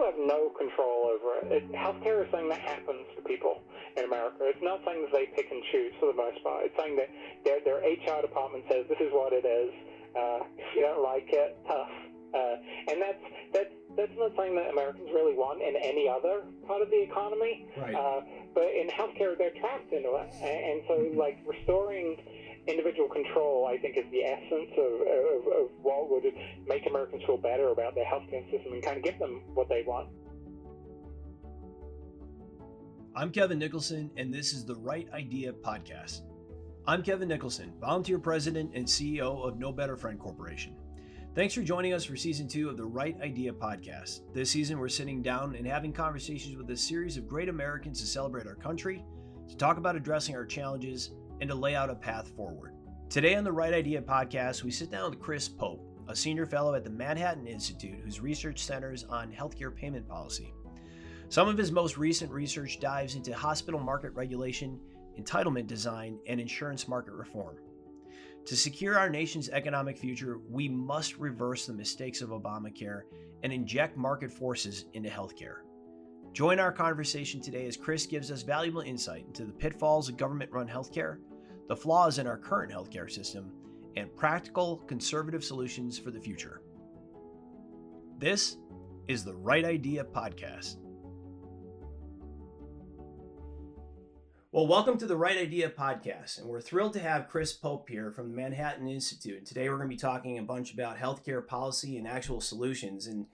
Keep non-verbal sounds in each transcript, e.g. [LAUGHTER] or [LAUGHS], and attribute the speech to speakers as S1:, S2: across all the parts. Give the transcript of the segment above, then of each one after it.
S1: people have no control over it. it. Healthcare is something that happens to people in America. It's not something that they pick and choose for the most part. It's something that their, their HR department says this is what it is. Uh, if you don't like it, tough. Uh, and that's that's that's not something that Americans really want in any other part of the economy.
S2: Right.
S1: Uh, but in healthcare, they're trapped into it, and so like restoring individual control, I think, is the essence of, of, of what would make Americans feel better about their healthcare system and kind of give them what they want.
S2: I'm Kevin Nicholson, and this is the Right Idea Podcast. I'm Kevin Nicholson, volunteer president and CEO of No Better Friend Corporation. Thanks for joining us for season two of the Right Idea Podcast. This season, we're sitting down and having conversations with a series of great Americans to celebrate our country, to talk about addressing our challenges, and to lay out a path forward. Today on the Right Idea podcast, we sit down with Chris Pope, a senior fellow at the Manhattan Institute whose research centers on healthcare payment policy. Some of his most recent research dives into hospital market regulation, entitlement design, and insurance market reform. To secure our nation's economic future, we must reverse the mistakes of Obamacare and inject market forces into healthcare. Join our conversation today as Chris gives us valuable insight into the pitfalls of government run healthcare the flaws in our current healthcare system, and practical conservative solutions for the future. This is the Right Idea Podcast. Well, welcome to the Right Idea Podcast, and we're thrilled to have Chris Pope here from the Manhattan Institute. And today we're going to be talking a bunch about healthcare policy and actual solutions. And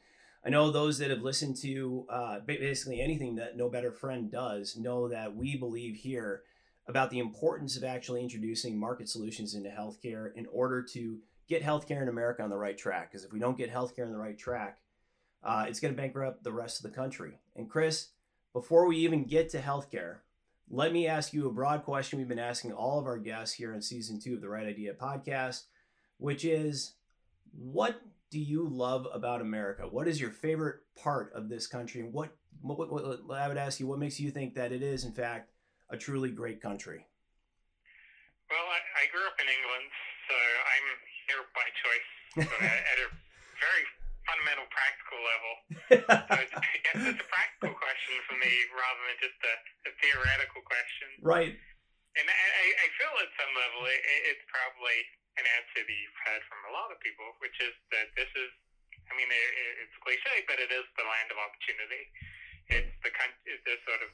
S2: I know those that have listened to uh, basically anything that No Better Friend does know that we believe here about the importance of actually introducing market solutions into healthcare in order to get healthcare in America on the right track. Because if we don't get healthcare on the right track, uh, it's going to bankrupt the rest of the country. And Chris, before we even get to healthcare, let me ask you a broad question we've been asking all of our guests here in season two of the Right Idea podcast, which is what do you love about America? What is your favorite part of this country? And what, what, what, what I would ask you, what makes you think that it is, in fact, a truly great country?
S3: Well, I, I grew up in England, so I'm here by choice, but at [LAUGHS] a very fundamental practical level. so it's, [LAUGHS] I guess it's a practical question for me rather than just a, a theoretical question.
S2: Right.
S3: And I, I feel at some level it, it's probably an answer that you've heard from a lot of people, which is that this is, I mean, it, it's cliche, but it is the land of opportunity. It's the country, it's the sort of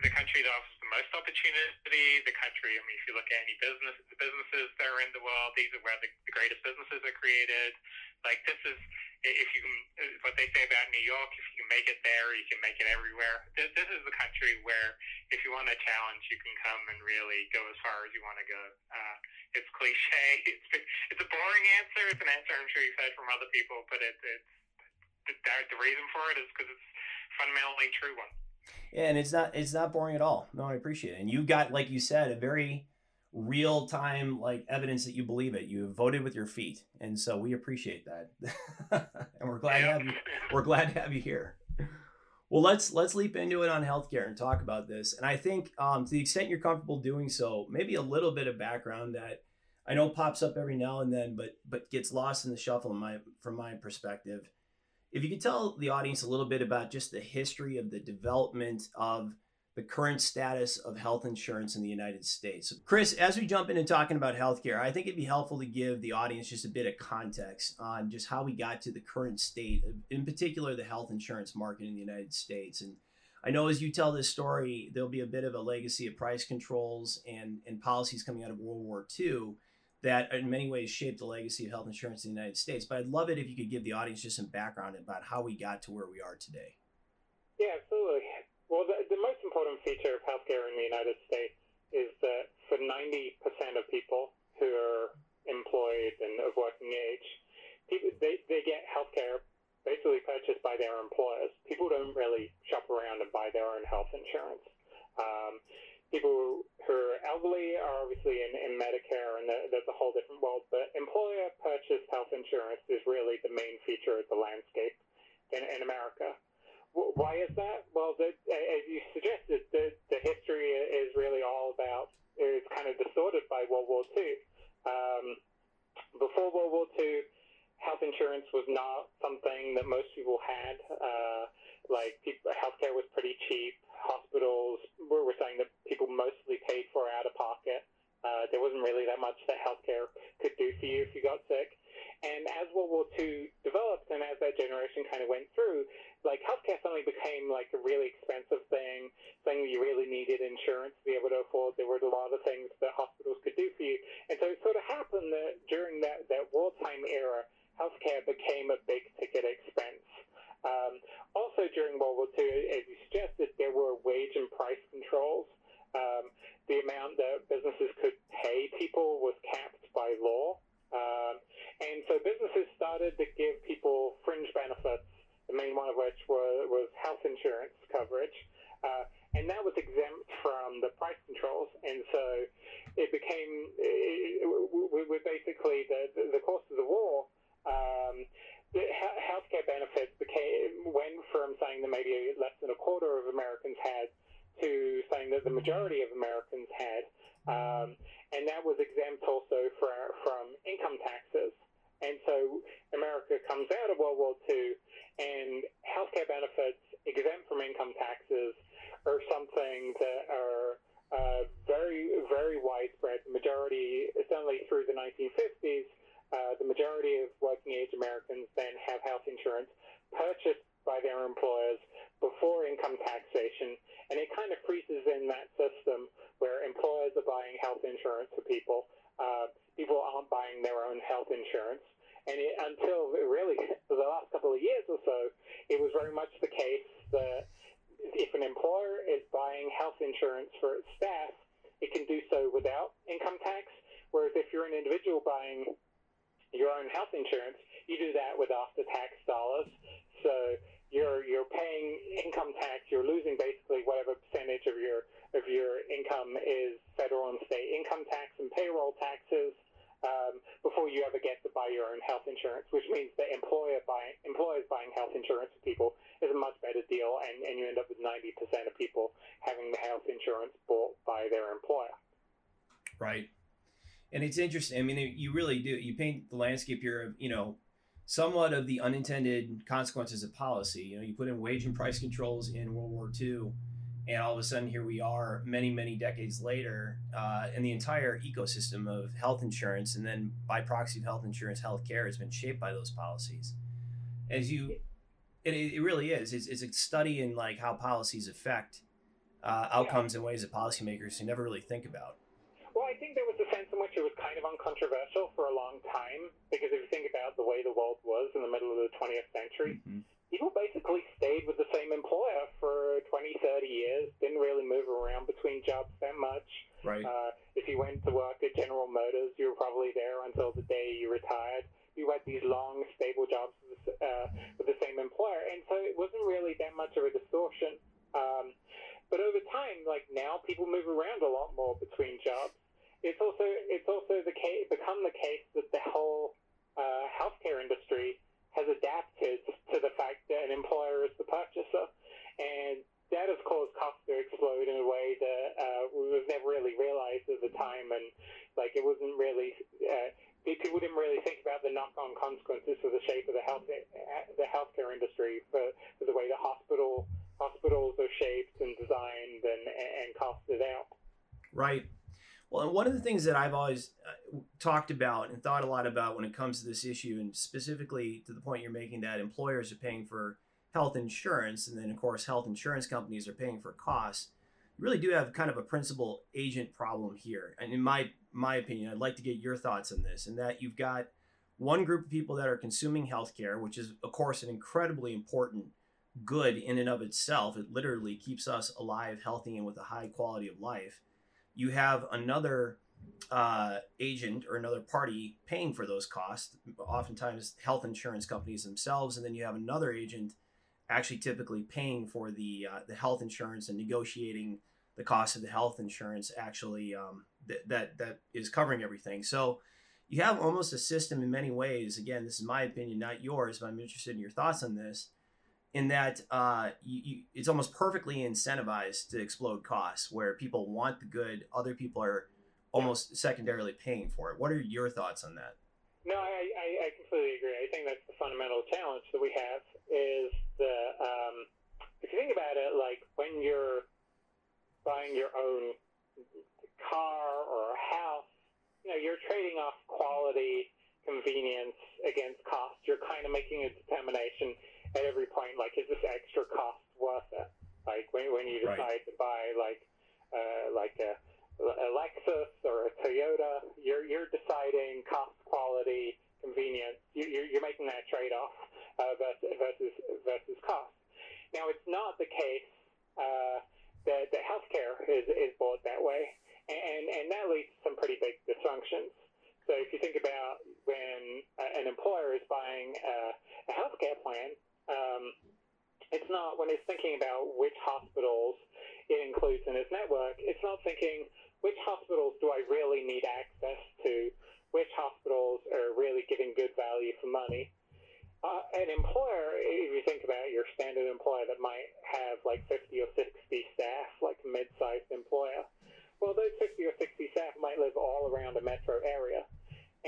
S3: the country that offers the most opportunity, the country, I mean, if you look at any business, the businesses that are in the world, these are where the, the greatest businesses are created. Like this is, if you can, what they say about New York, if you can make it there, you can make it everywhere. This, this is the country where if you want a challenge, you can come and really go as far as you want to go. Uh, it's cliche. [LAUGHS] It's, it's a boring answer. It's an answer I'm sure you've heard from other people, but it, it's, the, the reason for it is because it's fundamentally true one.
S2: Yeah, and it's not it's not boring at all. No, I appreciate it. And you've got, like you said, a very real time like evidence that you believe it. You voted with your feet, and so we appreciate that, [LAUGHS] and we're glad to have you. We're glad to have you here. Well, let's let's leap into it on healthcare and talk about this. And I think, um, to the extent you're comfortable doing so, maybe a little bit of background that I know pops up every now and then, but but gets lost in the shuffle in my from my perspective. If you could tell the audience a little bit about just the history of the development of the current status of health insurance in the United States. Chris, as we jump into talking about healthcare, I think it'd be helpful to give the audience just a bit of context on just how we got to the current state, in particular the health insurance market in the United States. And I know as you tell this story, there'll be a bit of a legacy of price controls and, and policies coming out of World War II that in many ways shaped the legacy of health insurance in the United States. But I'd love it if you could give the audience just some background about how we got to where we are today.
S1: Yeah, absolutely. Well, the, the most important feature of healthcare in the United States is that for 90% of people who are employed and of working age, people, they, they get healthcare basically purchased by their employers. People don't really shop around and buy their own health insurance. Um, people who are elderly are obviously in, in Medicare, and that's a whole different world. But employer purchased health insurance is really the main feature of the landscape in, in America. Why is that? Well, the, as you suggested, the, the history is really all about, it's kind of distorted by World War II. Um, before World War II, health insurance was not something that most people had. Uh, like people, healthcare was pretty cheap. Hospitals were, were saying that people mostly paid for out of pocket. Uh, there wasn't really that much that healthcare could do for you if you got sick. And as World War II developed and as that generation kind of went through, like healthcare suddenly became like a really expensive thing, thing you really needed insurance to be able to afford. There were a lot of things that hospitals could do for you. And so it sort of happened that during that, that wartime era, healthcare became a big ticket expense. Um, also during World War II, as you suggested, there were wage and price controls. Um, the amount that businesses could pay people was capped by law. Um, and so businesses started to give people fringe benefits, the main one of which was, was health insurance coverage. Uh, and that was exempt from the price controls. And so it became, it, we, basically, the, the course of the war, um, the healthcare benefits became went from saying that maybe less than a quarter of Americans had to saying that the majority of Americans had, um, and that was exempt also for, from income taxes. And so America comes out of World War II, and healthcare benefits exempt from income taxes are something that are uh, very, very widespread. The majority, certainly through the 1950s, uh, the majority of working age Americans then have health insurance purchased by their employers before income taxation, and it kind of freezes in that system where employers are buying health insurance for people. Uh, people aren't buying their own health insurance. And it, until really the last couple of years or so, it was very much the case that if an employer is buying health insurance for its staff, it can do so without income tax. Whereas if you're an individual buying your own health insurance, you do that with after tax dollars. So you're you're paying income tax. You're losing basically whatever percentage of your of your income is federal and state income tax and payroll taxes um, before you ever get to buy your own health insurance. Which means that employer buying employers buying health insurance for people is a much better deal, and, and you end up with ninety percent of people having the health insurance bought by their employer.
S2: Right and it's interesting. I mean, you really do. You paint the landscape here of you know somewhat of the unintended consequences of policy. You know, you put in wage and price controls in World War II, and all of a sudden here we are, many many decades later, uh, and the entire ecosystem of health insurance, and then by proxy of health insurance, healthcare has been shaped by those policies. As you, it, it really is. It's, it's a study in like how policies affect uh, outcomes in ways that policymakers never really think about.
S1: Well, I think there was a sense in which it was kind of uncontroversial for a long time because if you think about the way the world was in the middle of the 20th century, mm-hmm. people basically stayed with the same employer for 20, 30 years, didn't really move around between jobs that much.
S2: Right.
S1: Uh, if you went to work at General Motors, you were probably there until the day you retired. You had these long, stable jobs with, uh, with the same employer, and so it wasn't really that much of a distortion. Um, but over time, like now, people move around a lot more between jobs. It's also it's also the case become the case that the whole uh, healthcare industry has adapted to the fact that an employer is the purchaser, and that has caused costs to explode in a way that uh, we was never really realized at the time, and like it wasn't really. Uh, people didn't really think about the knock-on consequences for the shape of the health the healthcare industry for, for the way the hospital hospitals are shaped and designed and, and costed out.
S2: Right. Well, and one of the things that I've always uh, talked about and thought a lot about when it comes to this issue, and specifically to the point you're making that employers are paying for health insurance, and then of course health insurance companies are paying for costs. You really do have kind of a principal agent problem here, and in my my opinion, I'd like to get your thoughts on this. And that you've got one group of people that are consuming healthcare, which is of course an incredibly important good in and of itself. It literally keeps us alive, healthy, and with a high quality of life. You have another uh, agent or another party paying for those costs, oftentimes health insurance companies themselves, and then you have another agent actually typically paying for the uh, the health insurance and negotiating the cost of the health insurance actually um, th- that that is covering everything. So you have almost a system in many ways. Again, this is my opinion, not yours, but I'm interested in your thoughts on this in that uh, you, you, it's almost perfectly incentivized to explode costs where people want the good other people are almost secondarily paying for it what are your thoughts on that
S1: No, I, I, I completely agree. I think that's the fundamental challenge that we have is the um, if you think about it, like when you're buying your own car or a house, you know, you're trading off quality, convenience against cost. You're kind of making a determination at every point, like, is this extra cost worth it? Like when, when you decide right. to buy like uh, like a, a Lexus or a Toyota, you're you're deciding cost, quality, convenience. You're you're making that trade off uh, versus versus versus cost. Now, it's not the case uh, that, that healthcare is, is bought that way, and, and that leads to some pretty big dysfunctions. So if you think about when an employer is buying a, a healthcare plan, um, it's not when it's thinking about which hospitals it includes in its network. It's not thinking which hospitals do I really need access to, which hospitals are really giving good value for money. Uh, an employer, if you think about your standard employer that might have like 50 or 60 staff, like a mid-sized employer, well, those 50 or 60 staff might live all around a metro area.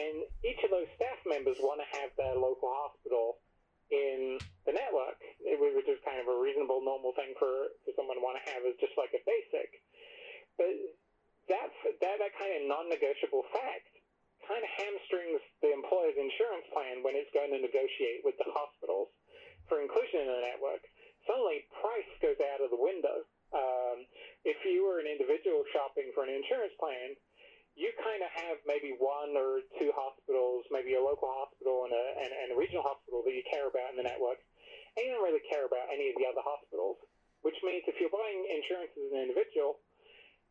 S1: And each of those staff members want to have their local hospital in the network, which is kind of a reasonable, normal thing for, for someone to want to have is just like a basic. But that, that, that kind of non-negotiable fact kind of hamstrings the employer's insurance plan when it's going to negotiate with the hospitals for inclusion in the network. Suddenly, price goes out of the window. Um, if you were an individual shopping for an insurance plan, you kind of have maybe one or two hospitals, maybe a local hospital and a, and, and a regional hospital that you care about in the network, and you don't really care about any of the other hospitals. Which means if you're buying insurance as an individual,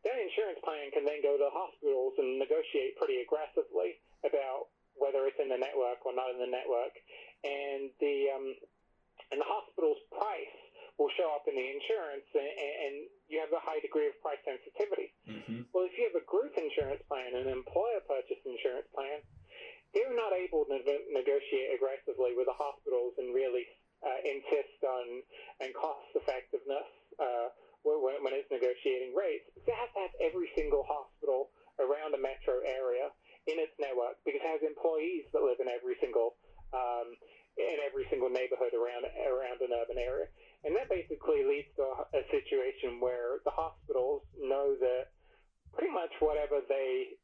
S1: that insurance plan can then go to hospitals and negotiate pretty aggressively about whether it's in the network or not in the network, and the um, and the hospital's price will show up in the insurance, and, and you have a high degree of price sensitivity. Mm-hmm. Well, if you have a group insurance plan, an employer purchase insurance plan, they're not able to negotiate aggressively with the hospitals and really uh, insist on and cost effectiveness. Uh, when, when it's negotiating rates, it has to have every single hospital around a metro area in its network because it has employees that live in every single um, in every single neighborhood around around an urban area, and that basically leads to a, situation where the hospitals know that pretty much whatever they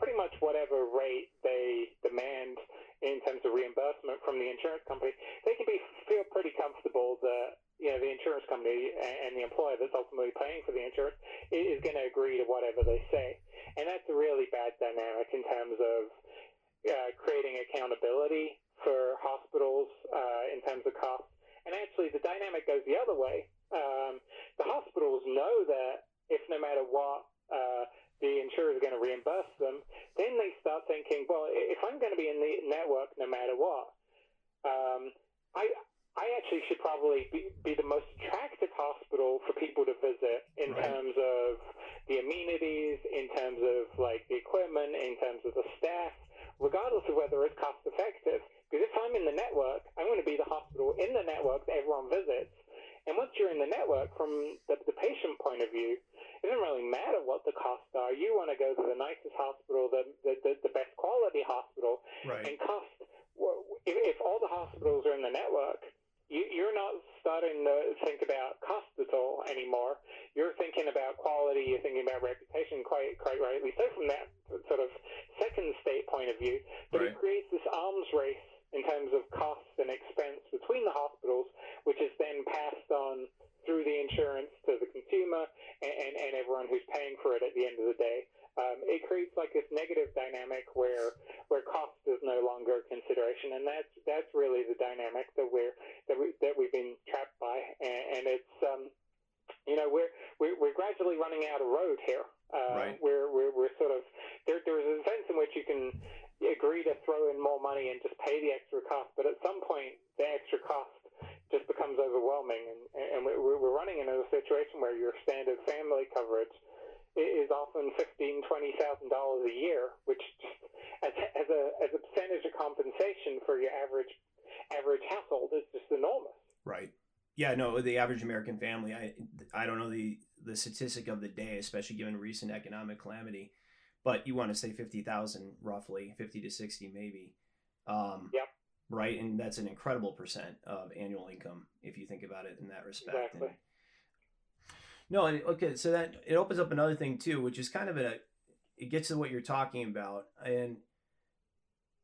S1: pretty much whatever rate they demand in terms of reimbursement from the insurance company, they can be feel pretty comfortable that you know, the insurance company and the employer that's ultimately paying for the insurance is going to agree to whatever they say. And that's a really bad dynamic in terms of uh, creating accountability for hospitals uh, in terms of costs. Actually, the dynamic goes the other way. Um, the hospitals know that if no matter what, uh, the insurer is going to reimburse them, then they start thinking, well, if I'm going to be in the network no matter what, um, I I actually should probably be, be the most attractive hospital for people to visit in right. terms of the amenities, in terms of like the equipment, in terms of the staff, regardless of whether it's cost effective. Because if I'm in the network, I want to be the hospital in the network that everyone visits. And once you're in the network, from the, the patient point of view, it doesn't really matter what the costs are. You want to go to the nicest hospital, the the, the, the best quality hospital,
S2: right.
S1: and cost. If, if all the hospitals are in the network, you, are not starting to think about cost at all anymore. You're thinking about quality. You're thinking about reputation, quite quite rightly so from that sort of second state point of view. But right. it creates this arms race in terms of costs and expense between the hospitals, which is then passed on through the insurance to the consumer and, and, and everyone who's paying for it at the end of the day um, it creates like this negative dynamic where where cost is no longer a consideration, and that's that's really the dynamic that we're that we that we've been trapped by, and, and it's um, you know we're, we're we're gradually running out of road here.
S2: Uh, right.
S1: We're, we're we're sort of there. There's a sense in which you can agree to throw in more money and just pay the extra cost, but at some point the extra cost just becomes overwhelming, and and we're, running into a situation where your standard family coverage is often fifteen, twenty thousand dollars a year, which as, as a as a percentage of compensation for your average average household is just enormous.
S2: Right. Yeah. No. The average American family. I I don't know the the statistic of the day, especially given recent economic calamity, but you want to say fifty thousand roughly, fifty to sixty maybe. Um,
S1: yep.
S2: Right, and that's an incredible percent of annual income if you think about it in that respect.
S1: Exactly.
S2: And, no, and okay, so that it opens up another thing too, which is kind of a it gets to what you're talking about and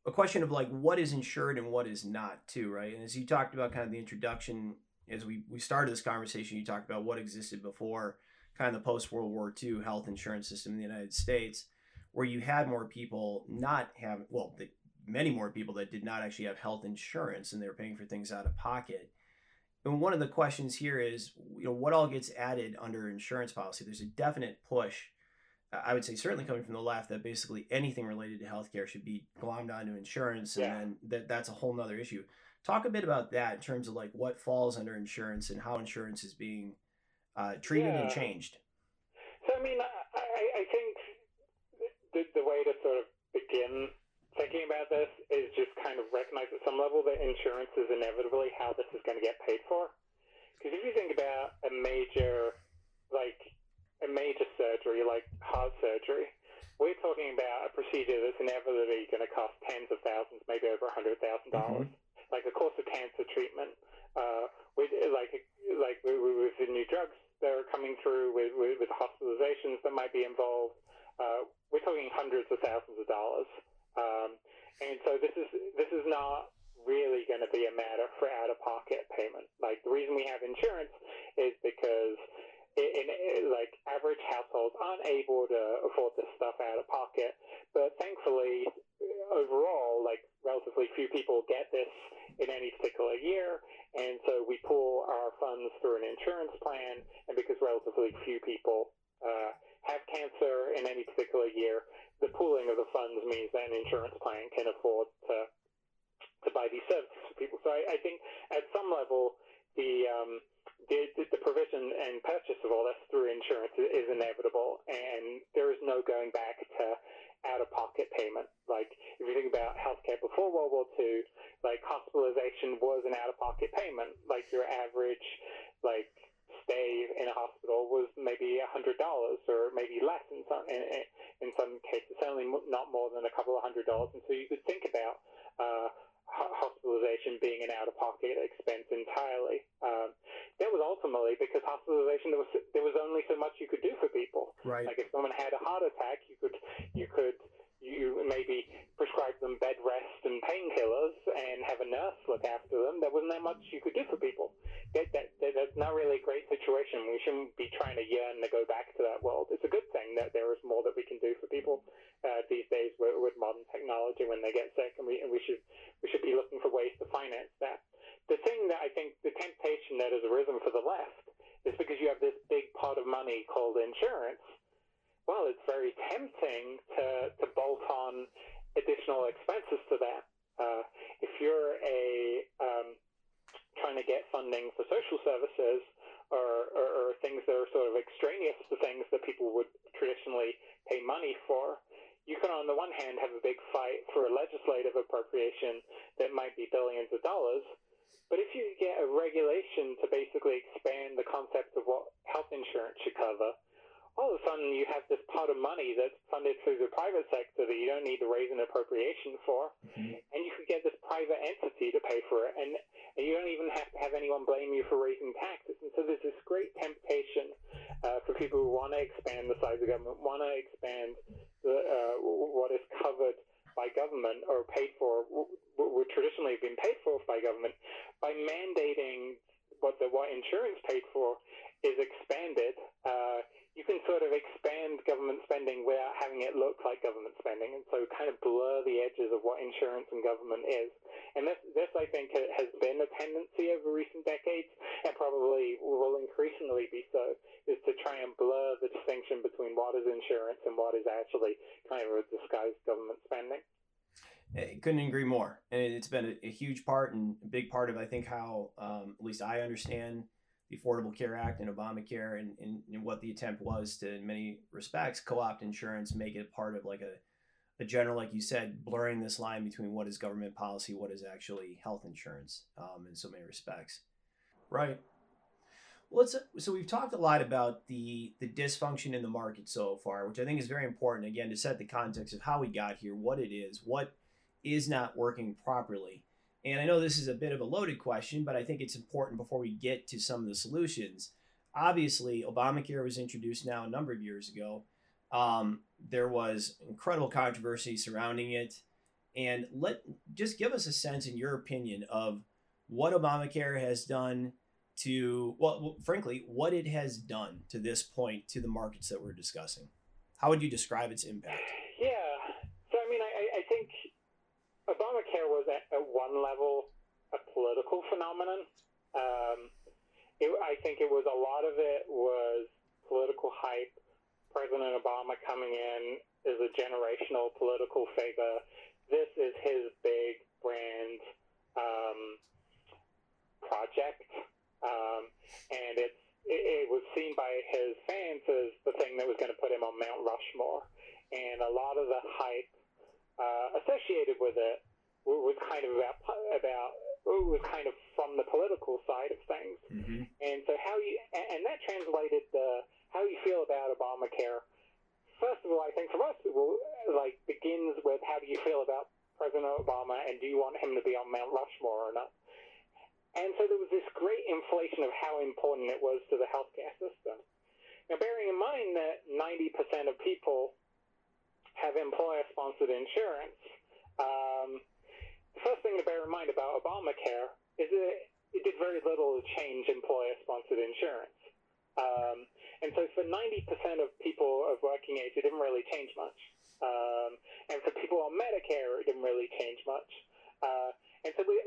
S2: a question of like what is insured and what is not too, right? And as you talked about kind of the introduction as we we started this conversation, you talked about what existed before kind of the post World War II health insurance system in the United States, where you had more people not having well, the, many more people that did not actually have health insurance and they were paying for things out of pocket. And one of the questions here is, you know, what all gets added under insurance policy? There's a definite push I would say certainly coming from the left that basically anything related to healthcare should be glommed onto insurance, and
S1: yeah.
S2: then that that's a whole nother issue. Talk a bit about that in terms of like what falls under insurance and how insurance is being uh, treated
S1: yeah.
S2: and changed.
S1: So I mean, I, I think the, the way to sort of begin thinking about this is just kind of recognize at some level that insurance is inevitably how this is going to get paid for. Because if you think about a major like a major surgery like heart surgery, we're talking about a procedure that's inevitably going to cost tens of thousands, maybe over a hundred thousand dollars. Mm-hmm. Like the course of cancer treatment, uh, with like like with the new drugs that are coming through, with, with, with hospitalizations that might be involved, uh, we're talking hundreds of thousands of dollars. Um, and so this is this is not really going to be a matter for out of pocket payment. Like the reason we have insurance is because in, in, like average households aren't able to afford this of dollars. But if you get a regulation to basically expand the concept of what health insurance should cover, all of a sudden you have this pot of money that's funded through the private sector that you don't need to raise an appropriation for, mm-hmm. and you could get this private entity to pay for it, and, and you don't even have to have anyone blame you for raising taxes. And so there's this great temptation uh, for people who want to expand the size of government, want to expand the, uh, what is covered by government or paid for, would traditionally have been paid for by government, by mandating what the what insurance paid for is expanded. Uh, you can sort of expand government spending without having it look like government spending, and so kind of blur the edges of what insurance and government is. And this, this I think, has been a tendency over recent decades, and probably will increasingly be so, is to try and blur the distinction between what is insurance and what is actually kind of a disguised government spending.
S2: I eh, couldn't agree more, and it's been a, a huge part and a big part of I think how um, at least I understand the Affordable Care Act and Obamacare and, and, and, what the attempt was to, in many respects, co opt insurance, make it part of like a, a general, like you said, blurring this line between what is government policy, what is actually health insurance um, in so many respects. Right. Well, let's, so we've talked a lot about the the dysfunction in the market so far, which I think is very important. Again, to set the context of how we got here, what it is, what is not working properly. And I know this is a bit of a loaded question, but I think it's important before we get to some of the solutions. Obviously, Obamacare was introduced now a number of years ago. Um, there was incredible controversy surrounding it. And let just give us a sense, in your opinion, of what Obamacare has done to, well, frankly, what it has done to this point to the markets that we're discussing. How would you describe its impact?
S1: Yeah. So, I mean, I, I think Obamacare was at, at one level a political phenomenon. Um, it, I think it was a lot of it was political hype. President Obama coming in is a generational political figure. This is his big brand um, project, um, and it's it, it was seen by his fans as the thing that was going to put him on Mount Rushmore. And a lot of the hype uh, associated with it was kind of about about was kind of from the political side of things. Mm-hmm. And so how you and that translated the how you feel about Obamacare. First of all, I think for us, it will, like begins with how do you feel about President Obama, and do you want him to be on Mount Rushmore or not? And so there was this great inflation of how important it was to the healthcare system. Now, bearing in mind that 90% of people have employer sponsored insurance, um, the first thing to bear in mind about Obamacare is that it did very little to change employer sponsored insurance. Um, and so for 90% of people of working age, it didn't really change much. Um, and for people on Medicare, it didn't really change much. Uh, and so we,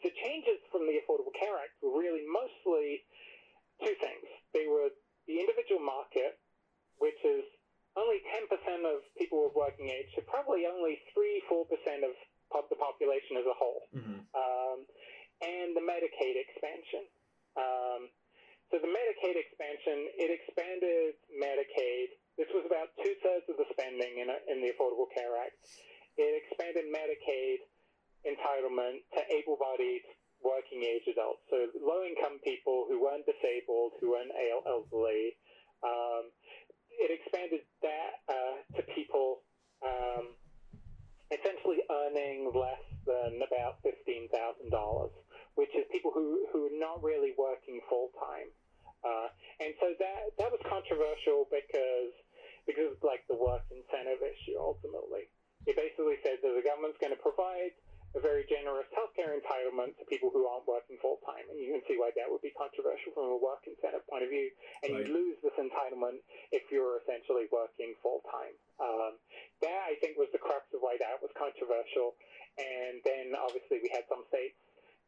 S1: the changes from the Affordable Care Act were really mostly two things. They were the individual market, which is only 10% of people of working age, so probably only 3 4% of the population as a whole, mm-hmm. um, and the Medicaid expansion. Um, so the Medicaid expansion, it expanded Medicaid. This was about two thirds of the spending in, a, in the Affordable Care Act. It expanded Medicaid entitlement to able bodied working age adults. So low income people who weren't disabled, who weren't elderly. Um, it expanded that uh, to people um, essentially earning less than about $15,000, which is people who, who are not really working full time. Uh, and so that, that was controversial because, because like the work incentive issue ultimately. It basically said that the government's going to provide a very generous healthcare entitlement to people who aren't working full time. And you can see why that would be controversial from a work incentive point of view. And right. you lose this entitlement if you're essentially working full time. Um, that, I think, was the crux of why that was controversial. And then obviously we had some states,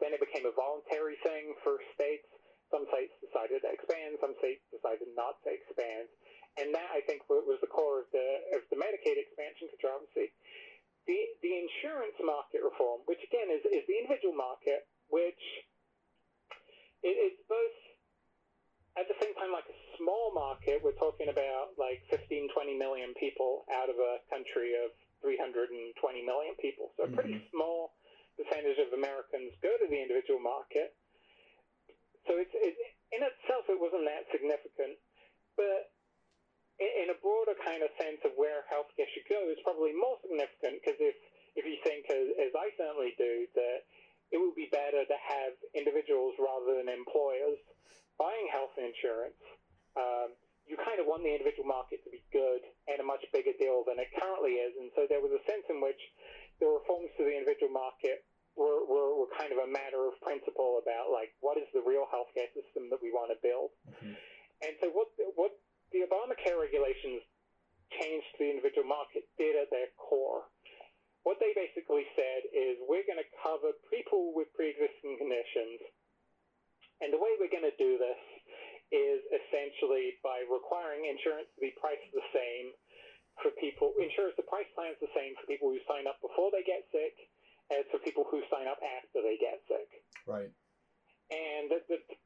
S1: then it became a voluntary thing for states. Some states decided to expand, some states decided not to expand. And that, I think, was the core of the, of the Medicaid expansion controversy the, the insurance market reform, which again is, is the individual market, which it's both at the same time like a small market. We're talking about like 15, 20 million people out of a country of 320 million people. So a pretty mm-hmm. small percentage of Americans go to the individual market. So it's, it, in itself, it wasn't that significant. But in a broader kind of sense of where healthcare should go is probably more significant because if, if you think, as, as I certainly do, that it would be better to have individuals rather than employers buying health insurance, um, you kind of want the individual market to be good and a much bigger deal than it currently is. And so there was a sense in which the reforms to the individual market were, were, were kind of a matter of principle about like what is the real healthcare system that we want to build. Mm-hmm. And so what what the Obamacare regulations changed the individual market did at their core. What they basically said is we're going to cover people with pre-existing conditions, and the way we're going to do this is essentially by requiring insurance to be priced the same for people. Insurance, the price plan is the same for people who sign up before they get sick as for people who sign up after they get sick.
S2: Right.
S1: And the, the, the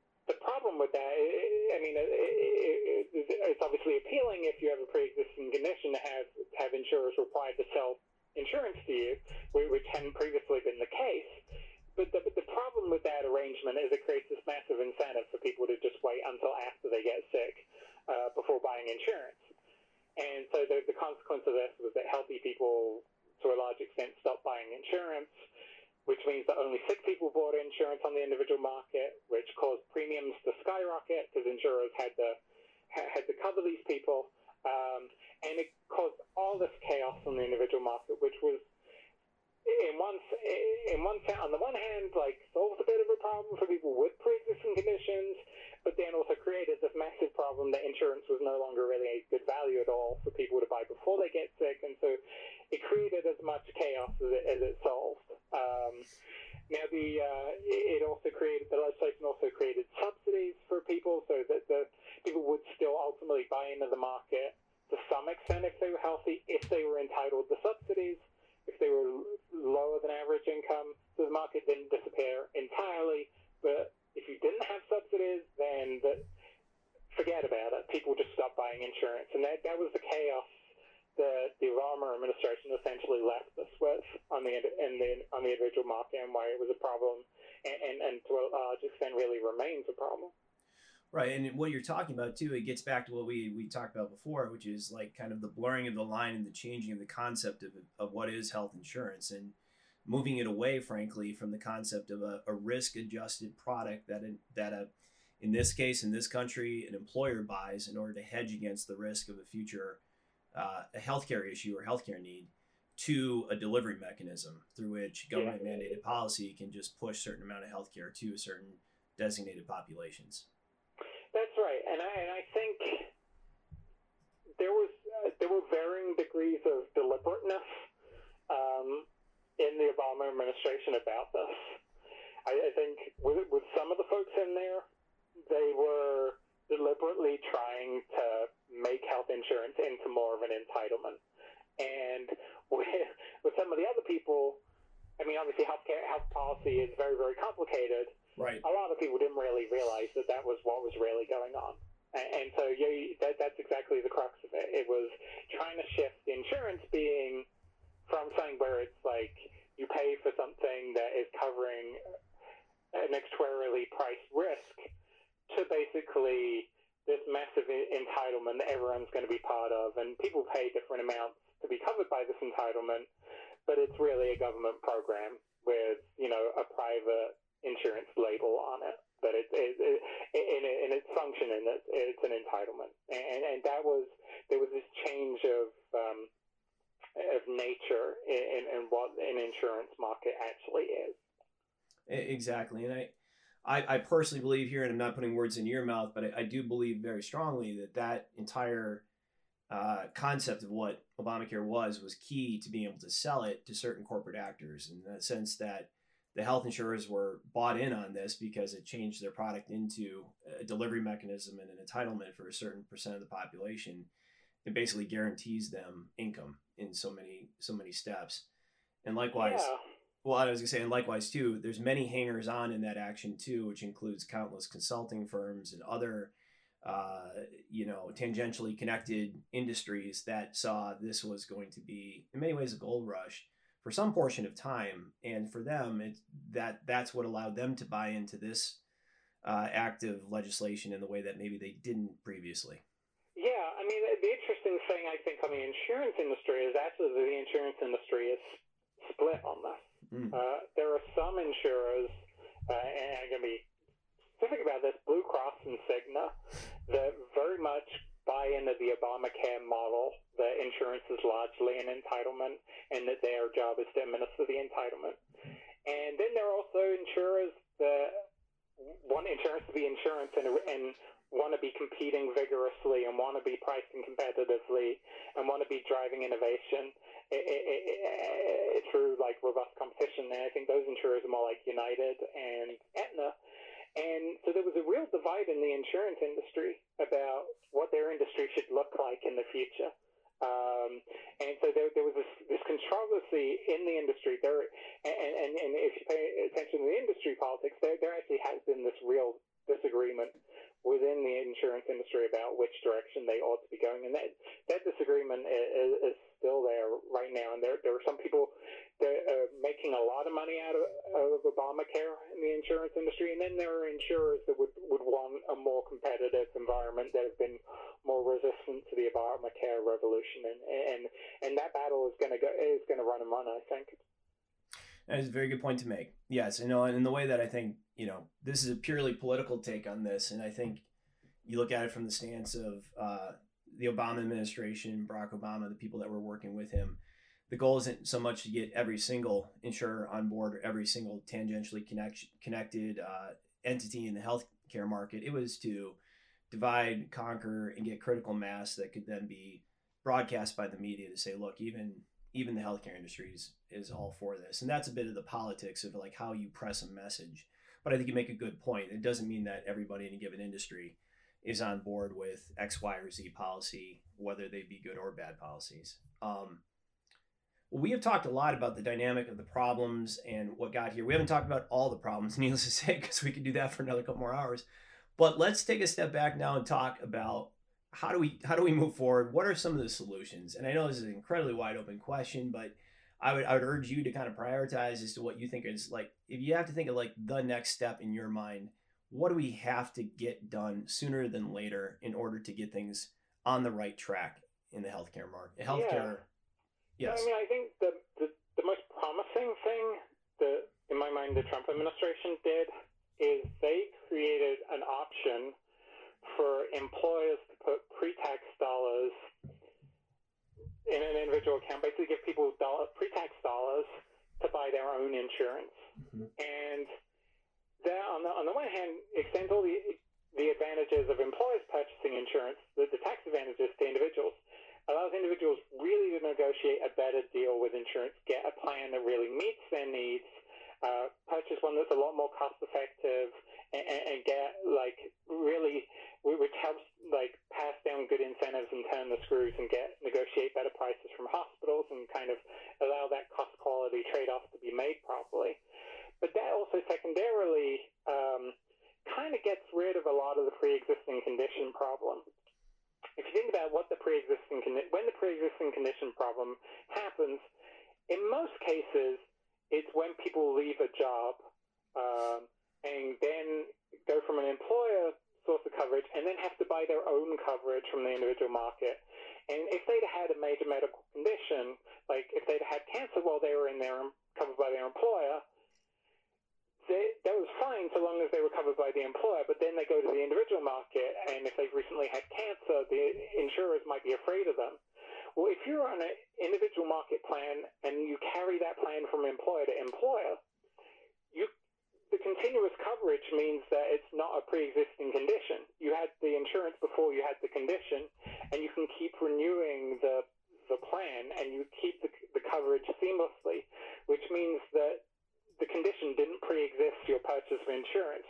S1: problem with that, I mean, it's obviously appealing if you have a pre-existing condition to have have insurers required to sell insurance to you, which hadn't previously been the case. But the, the problem with that arrangement is it creates this massive incentive for people to just wait until after they get sick uh, before buying insurance. And so the, the consequence of this was that healthy people, to a large extent, stopped buying insurance which means that only six people bought insurance on the individual market, which caused premiums to skyrocket because insurers had to had to cover these people, um, and it caused all this chaos on the individual market, which was in one in one on the one hand like solves a bit of a problem for people with pre-existing conditions, but then also created this massive problem that insurance was no longer really a good value at all for people to buy before they get sick, and so it created as much chaos as it, as it solved. Um, now, the uh, it also created the legislation also created subsidies for people, so that the people would still ultimately buy into the market to some extent if they were healthy, if they were entitled to subsidies, if they were lower than average income. So the market didn't disappear entirely, but if you didn't have subsidies, then the, forget about it. People just stopped buying insurance, and that that was the chaos that the Obama administration essentially left us with on the in the on the individual market and why it was a problem, and and, and to a large extent really remains a problem.
S2: Right, and what you're talking about too, it gets back to what we we talked about before, which is like kind of the blurring of the line and the changing of the concept of of what is health insurance and moving it away, frankly, from the concept of a, a risk adjusted product that that a in this case in this country an employer buys in order to hedge against the risk of a future uh, a healthcare issue or healthcare need to a delivery mechanism through which government mandated policy can just push certain amount of healthcare to certain designated populations.
S1: That's right, and I, and I think there was uh, there were varying degrees of deliberateness um, in the Obama administration about this. I, I think with, with some of the folks in there, they were deliberately trying to make health insurance into more of an entitlement. And [LAUGHS] with, with some of the other people, I mean, obviously, healthcare health policy is very, very complicated.
S2: Right.
S1: A lot of people didn't really realize that that was what was really going on. And, and so, yeah, that, that's exactly the crux of it. It was trying to shift insurance being from something where it's like you pay for something that is covering an actuarially priced risk to basically this massive entitlement that everyone's going to be part of, and people pay different amounts to be covered by this entitlement, but it's really a government program with you know a private insurance label on it. But it, it, it in, in its function, and it, it's an entitlement, and and that was there was this change of um, of nature in, in what an insurance market actually is.
S2: Exactly, and I I, I personally believe here, and I'm not putting words in your mouth, but I, I do believe very strongly that that entire uh, concept of what Obamacare was was key to being able to sell it to certain corporate actors in the sense that the health insurers were bought in on this because it changed their product into a delivery mechanism and an entitlement for a certain percent of the population. It basically guarantees them income in so many so many steps. And likewise,
S1: yeah.
S2: Well, I was gonna say, and likewise too, there's many hangers on in that action too, which includes countless consulting firms and other, uh, you know, tangentially connected industries that saw this was going to be, in many ways, a gold rush for some portion of time, and for them, it that that's what allowed them to buy into this uh, act of legislation in the way that maybe they didn't previously.
S1: Yeah, I mean, the interesting thing I think on the insurance industry is actually the insurance industry is split on this. Mm. Uh, there are some insurers, uh, and I'm going to be specific about this, Blue Cross and Cigna, that very much buy into the Obamacare model that insurance is largely an entitlement and that their job is to administer the entitlement. And then there are also insurers that want insurance to be insurance and, and want to be competing vigorously and want to be pricing competitively and want to be driving innovation it, it, it, through like robust competition. And I think those insurers are more like United and Aetna. And so there was a real divide in the insurance industry about what their industry should look like in the future. Um, and so there, there was this, this controversy in the industry. There, and, and, and if you pay attention to the industry politics, there, there actually has been this real disagreement within the insurance industry about which direction they ought to be going, and that that disagreement is, is still there right now. And there there are some people that are making a lot of money out of, of Obamacare in the insurance industry, and then there are insurers that would would want a more competitive environment that have been more resistant to the Obamacare revolution, and and and that battle is going to go is going to run and run. I think.
S2: That is a very good point to make. Yes, you know, and in the way that I think, you know, this is a purely political take on this, and I think you look at it from the stance of uh, the Obama administration, Barack Obama, the people that were working with him. The goal isn't so much to get every single insurer on board or every single tangentially connect, connected uh, entity in the healthcare market. It was to divide, conquer, and get critical mass that could then be broadcast by the media to say, look, even even the healthcare industry is, is all for this. And that's a bit of the politics of like how you press a message. But I think you make a good point. It doesn't mean that everybody in a given industry is on board with X, Y, or Z policy, whether they be good or bad policies. Um, we have talked a lot about the dynamic of the problems and what got here. We haven't talked about all the problems, [LAUGHS] needless to say, because we could do that for another couple more hours. But let's take a step back now and talk about how do we how do we move forward? What are some of the solutions? And I know this is an incredibly wide open question, but I would I would urge you to kind of prioritize as to what you think is like if you have to think of like the next step in your mind, what do we have to get done sooner than later in order to get things on the right track in the healthcare market? Healthcare.
S1: Yes. I mean, I think the, the the most promising thing that in my mind the Trump administration did is they created an option for employers to put pre-tax dollars in an individual account, basically give people dollar, pre-tax dollars to buy their own insurance. Mm-hmm. And that, on the, on the one hand, extends all the, the advantages of employers purchasing insurance, the, the tax advantages to individuals, allows individuals really to negotiate a better deal with insurance, get a plan that really meets their needs, uh, purchase one that's a lot more cost effective and, and, get like really which helps like pass down good incentives and turn the screws and get negotiate better prices from hospitals and kind of allow that cost quality trade off to be made properly. But that also secondarily um, kind of gets rid of a lot of the pre-existing condition problem. If you think about what the pre-existing when the pre-existing condition problem happens, in most cases it's when people leave a job um, and then go from an employer source of coverage and then have to buy their own coverage from the individual market. And if they'd had a major medical condition, like if they'd had cancer while they were in their covered by their employer, they, that was fine so long as they were covered by the employer. But then they go to the individual market, and if they've recently had cancer, the insurers might be afraid of them. Well, if you're on an individual market plan and you carry that plan from employer to employer, you the continuous coverage means that it's not a pre-existing condition. You had the insurance before you had the condition, and you can keep renewing the the plan and you keep the, the coverage seamlessly, which means that the condition didn't pre-exist your purchase of insurance.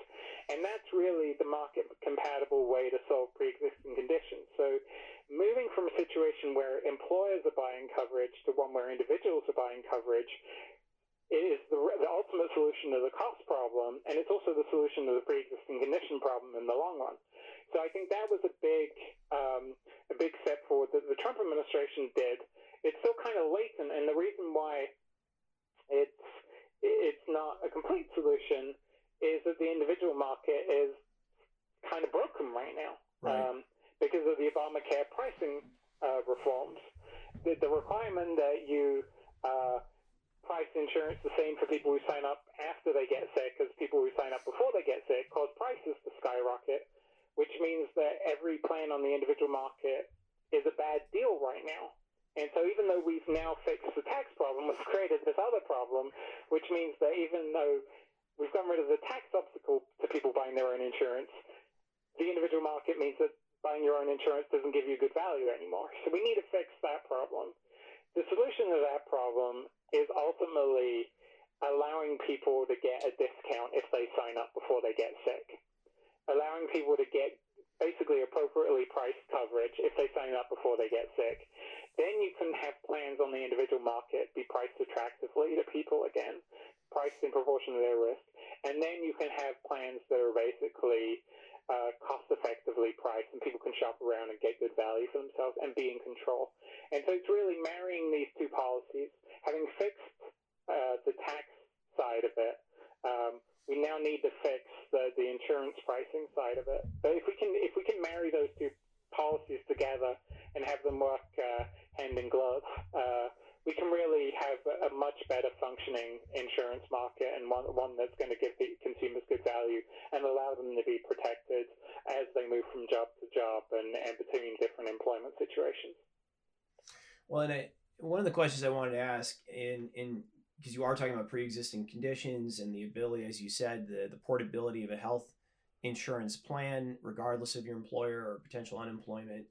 S1: And that's really the market compatible way to solve pre-existing conditions. So moving from a situation where employers are buying coverage to one where individuals are buying coverage is the, the ultimate solution to the cost problem, and it's also the solution to the pre-existing condition problem in the long run. So I think that was a big, um, a big step forward that the Trump administration did. It's still kind of latent, and the reason why it's it's not a complete solution is that the individual market is kind of broken right now. Right. Um, because of the Obamacare pricing uh, reforms. The, the, requirement that you uh, price insurance the same for people who sign up after they get sick as people who sign up before they get sick cause prices to skyrocket, which means that every plan on the individual market is a bad deal right now. And so even though we've now fixed the tax problem, [LAUGHS] we've created this other problem, which means that even though we've gotten rid of the tax obstacle to people buying their own insurance, the individual market means that buying your own insurance doesn't give you good value anymore. So we need to fix that problem. The solution to that problem is ultimately allowing people to get a discount if they sign up before they get sick. Allowing people to get basically appropriately priced coverage if they sign up before they get sick. Then you can have plans on the individual market be priced attractively to people again, priced in proportion to their risk. And then you can have plans that are basically uh, cost effectively priced and people can shop around and get good value for themselves and be in control. And so it's really marrying these two policies, having fixed uh, the tax side of it. Um, we now need to fix the, the insurance pricing side of it. But if we can if we can marry those two policies together and have them work uh, hand in glove, uh, we can really have a much better functioning insurance market and one, one that's going to give the consumers good value and allow them to be protected as they move from job to job and, and between different employment situations.
S2: Well, and I, one of the questions I wanted to ask in in because you are talking about pre-existing conditions and the ability, as you said, the the portability of a health insurance plan, regardless of your employer or potential unemployment,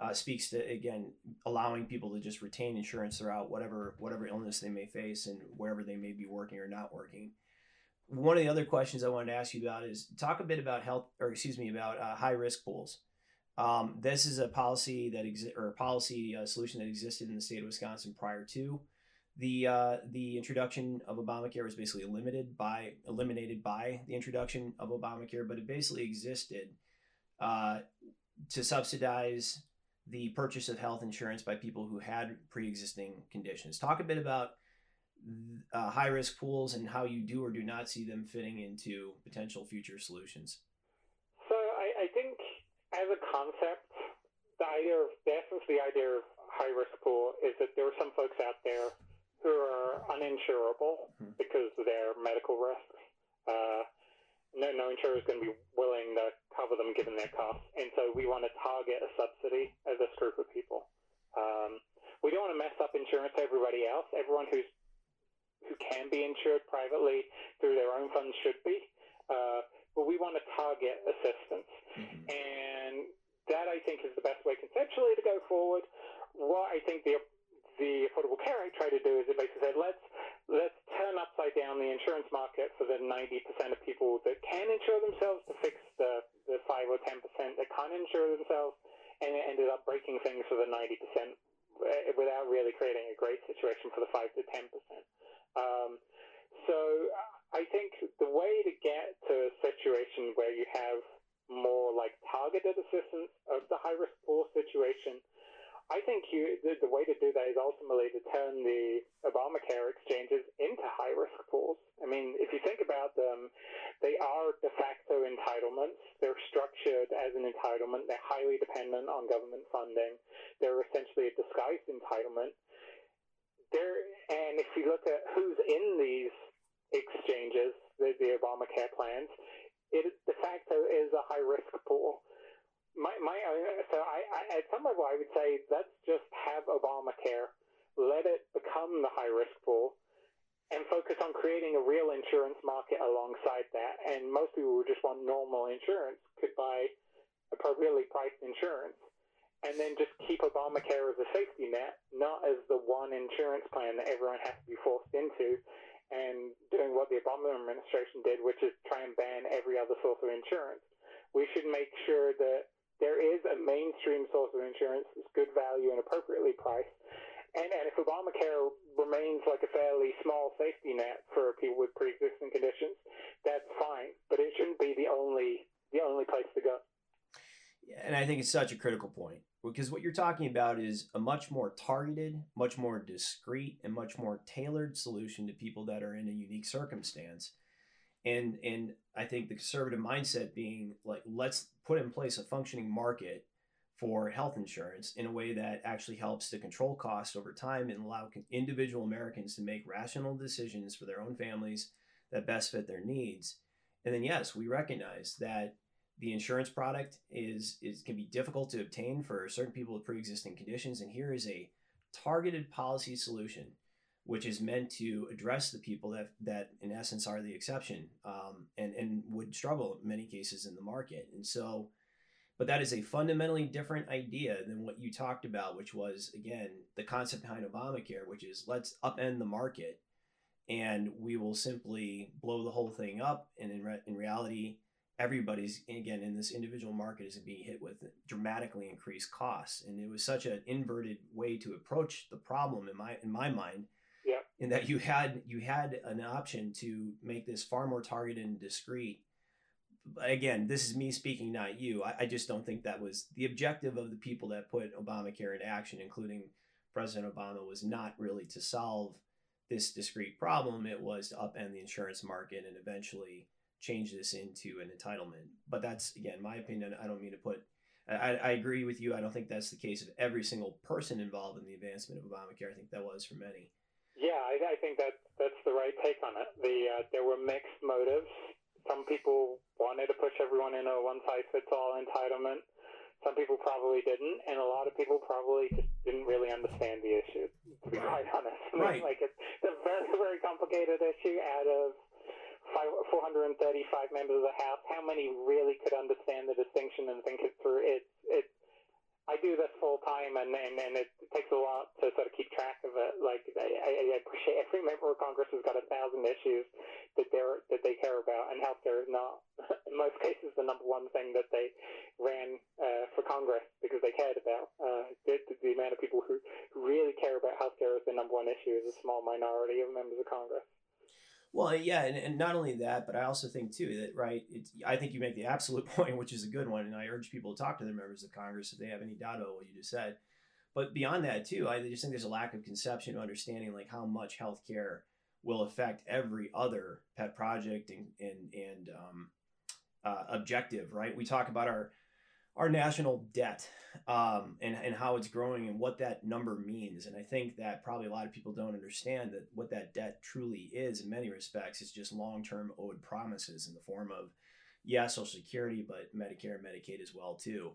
S2: uh, speaks to again allowing people to just retain insurance throughout whatever whatever illness they may face and wherever they may be working or not working. One of the other questions I wanted to ask you about is talk a bit about health, or excuse me, about uh, high risk pools. Um, this is a policy that exi- or a policy uh, solution that existed in the state of Wisconsin prior to the uh, the introduction of Obamacare was basically limited by eliminated by the introduction of Obamacare, but it basically existed uh, to subsidize the purchase of health insurance by people who had pre-existing conditions. Talk a bit about uh, high risk pools and how you do or do not see them fitting into potential future solutions.
S1: So I, I think as a concept, the idea of the essence of the idea of high risk pool is that there are some folks out there who are uninsurable mm-hmm. because of their medical risks. Uh, no, no insurer is going to be willing to cover them given their costs, and so we want to target a subsidy of this group of people. Um, we don't want to mess up insurance to everybody else. Everyone who's who can be insured privately through their own funds should be, uh, but we want to target assistance, mm-hmm. and that I think is the best way conceptually to go forward. What I think the the Affordable Care Act tried to do is it basically said let's let's turn upside down the insurance market for the 90% of people that can insure themselves to fix the, the 5 or 10% that can't insure themselves, and it ended up breaking things for the 90% uh, without really creating a great situation for the 5 to 10%. Um, so I think the way to get to a situation where you have more like targeted assistance of the high risk pool situation I think you, the, the, way to do that is ultimately to turn the Obamacare exchanges into high risk pools. I mean, if you think about them, they are de facto entitlements. They're structured as an entitlement. They're highly dependent on government funding. They're essentially a disguised entitlement. They're, and if you look at who's in these exchanges, the, the Obamacare plans, it de facto is a high risk pool my, my so I, I, at some level I would say let's just have Obamacare, let it become the high risk pool, and focus on creating a real insurance market alongside that. And most people who just want normal insurance could buy appropriately priced insurance, and then just keep Obamacare as a safety net, not as the one insurance plan that everyone has to be forced into. And doing what the Obama administration did, which is try and ban every other source of insurance. We should make sure that there is a mainstream source of insurance that's good value and appropriately priced. And, and if Obamacare remains like a fairly small safety net for people with pre-existing conditions, that's fine. But it shouldn't be the only the only place to go.
S2: And I think it's such a critical point because what you're talking about is a much more targeted, much more discreet, and much more tailored solution to people that are in a unique circumstance and and I think the conservative mindset being like let's put in place a functioning market for health insurance in a way that actually helps to control costs over time and allow individual Americans to make rational decisions for their own families that best fit their needs. And then yes, we recognize that the insurance product is is can be difficult to obtain for certain people with pre-existing conditions and here is a targeted policy solution which is meant to address the people that that in essence are the exception um, and and would struggle in many cases in the market. And so but that is a fundamentally different idea than what you talked about which was again the concept behind obamacare which is let's upend the market and we will simply blow the whole thing up. And in, re- in reality everybody's again in this individual market is being hit with dramatically increased costs. And it was such an inverted way to approach the problem in my in my mind in that you had you had an option to make this far more targeted and discreet. Again this is me speaking not you. I, I, just don't think that was the objective of the people that put obamacare into action including president obama was not really to solve this discrete problem. It was to upend the insurance market and eventually change this into an entitlement. But that's again my opinion. I don't mean to put I, I agree with you. I don't think that's the case of every single person involved in the advancement of obamacare. I think that was for many
S1: Yeah, I, I think that that's the right take on it. The uh, there were mixed motives. Some people wanted to push everyone into a one size fits all entitlement. Some people probably didn't, and a lot of people probably just didn't really understand the issue. To be [LAUGHS] quite honest, I mean,
S2: Right.
S1: like it's, it's a very very complicated issue. Out of five, 435 members of the House, how many really could understand the distinction and think it through? It's it's I do this full time, and, and and it takes a lot to sort of keep track of it. Like I, I appreciate every member of Congress has got a thousand issues that they're that they care about, and healthcare is not, [LAUGHS] in most cases, the number one thing that they ran uh, for Congress because they cared about. Uh, the, the amount of people who, really care about healthcare as the number one issue is a small minority of members of Congress.
S2: Well, yeah, and, and not only that, but I also think too that right. It's I think you make the absolute [LAUGHS] point, which is a good one, and I urge people to talk to their members of Congress if they have any doubt about what you just said. But beyond that too, I just think there's a lack of conception of understanding like how much healthcare will affect every other pet project and and and um, uh, objective. Right? We talk about our our national debt um, and, and how it's growing and what that number means. And I think that probably a lot of people don't understand that what that debt truly is in many respects is just long term owed promises in the form of, yeah, Social Security, but Medicare and Medicaid as well, too.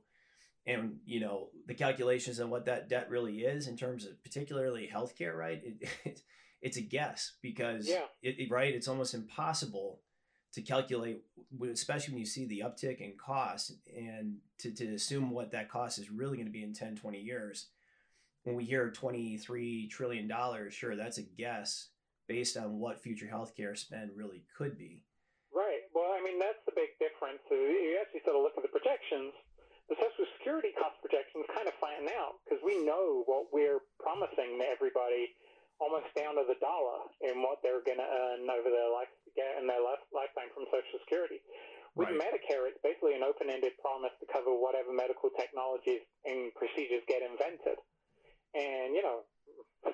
S2: And, you know, the calculations on what that debt really is in terms of particularly healthcare, right? It, [LAUGHS] it, it's a guess because,
S1: Yeah.
S2: it, it- right, it's almost impossible to calculate, especially when you see the uptick in cost and to, to assume what that cost is really going to be in 10, 20 years. When we hear $23 trillion, sure, that's a guess based on what future healthcare spend really could be.
S1: Right. Well, I mean, that's the big difference. Uh, You actually sort of look at the projections. The Social Security cost projections kind of flatten out because we know what we're promising to everybody almost down to the dollar in what they're going to earn over their life get in their life, lifetime from Social Security. With
S2: Right.
S1: Medicare, it's basically an open-ended promise to cover whatever medical technologies and procedures get invented. And you know, [LAUGHS]